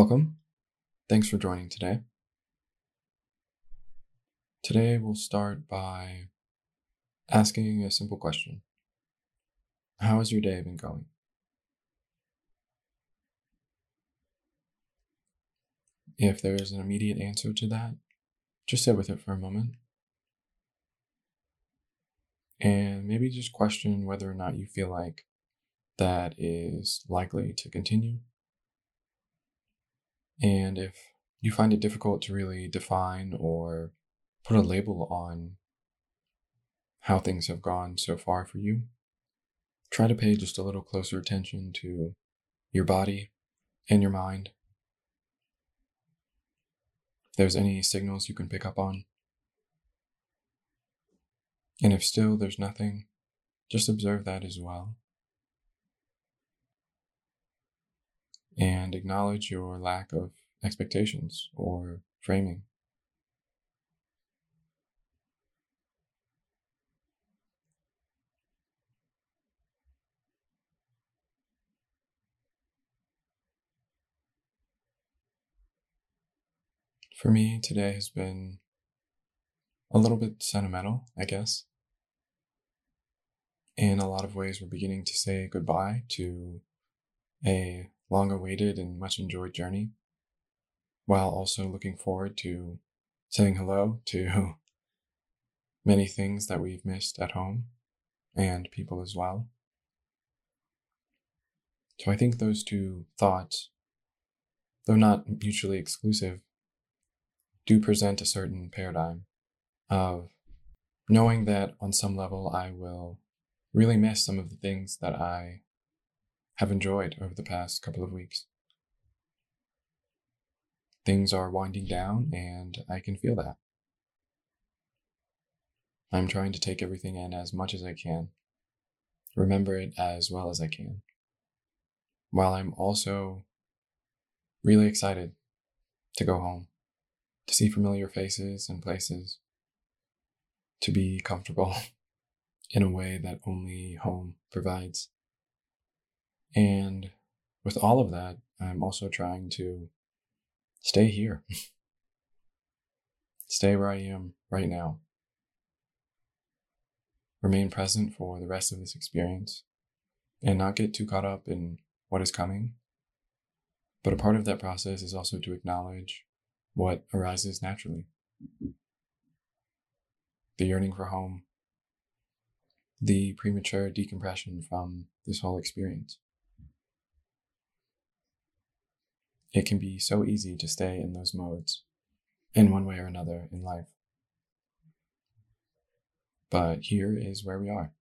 Welcome. Thanks for joining today. Today we'll start by asking a simple question How has your day been going? If there is an immediate answer to that, just sit with it for a moment. And maybe just question whether or not you feel like that is likely to continue. And if you find it difficult to really define or put a label on how things have gone so far for you, try to pay just a little closer attention to your body and your mind If there's any signals you can pick up on. And if still there's nothing, just observe that as well. And acknowledge your lack of expectations or framing. For me, today has been a little bit sentimental, I guess. In a lot of ways, we're beginning to say goodbye to a long awaited and much enjoyed journey, while also looking forward to saying hello to many things that we've missed at home and people as well. So I think those two thoughts, though not mutually exclusive, do present a certain paradigm of knowing that on some level I will really miss some of the things that I have enjoyed over the past couple of weeks. Things are winding down and I can feel that. I'm trying to take everything in as much as I can, remember it as well as I can, while I'm also really excited to go home to see familiar faces and places, to be comfortable in a way that only home provides. And with all of that, I'm also trying to stay here, stay where I am right now, remain present for the rest of this experience, and not get too caught up in what is coming. But a part of that process is also to acknowledge what arises naturally the yearning for home, the premature decompression from this whole experience. It can be so easy to stay in those modes in one way or another in life. But here is where we are.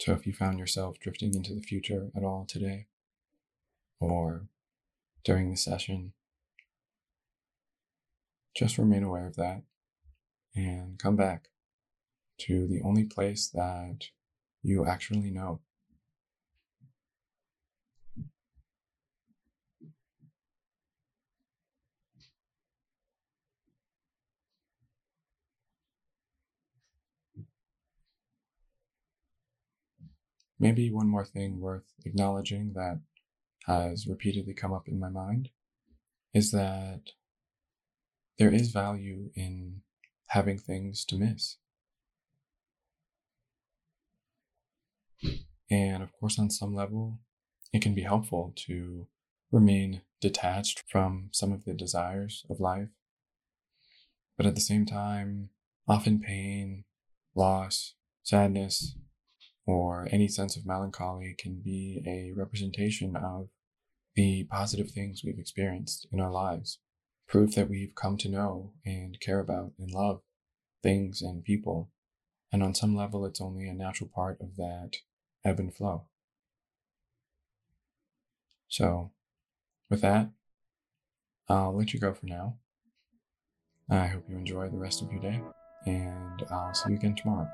So if you found yourself drifting into the future at all today, or during the session, just remain aware of that and come back to the only place that you actually know. Maybe one more thing worth acknowledging that has repeatedly come up in my mind is that there is value in having things to miss. And of course, on some level, it can be helpful to remain detached from some of the desires of life. But at the same time, often pain, loss, sadness, or any sense of melancholy can be a representation of the positive things we've experienced in our lives, proof that we've come to know and care about and love things and people. And on some level, it's only a natural part of that ebb and flow. So, with that, I'll let you go for now. I hope you enjoy the rest of your day, and I'll see you again tomorrow.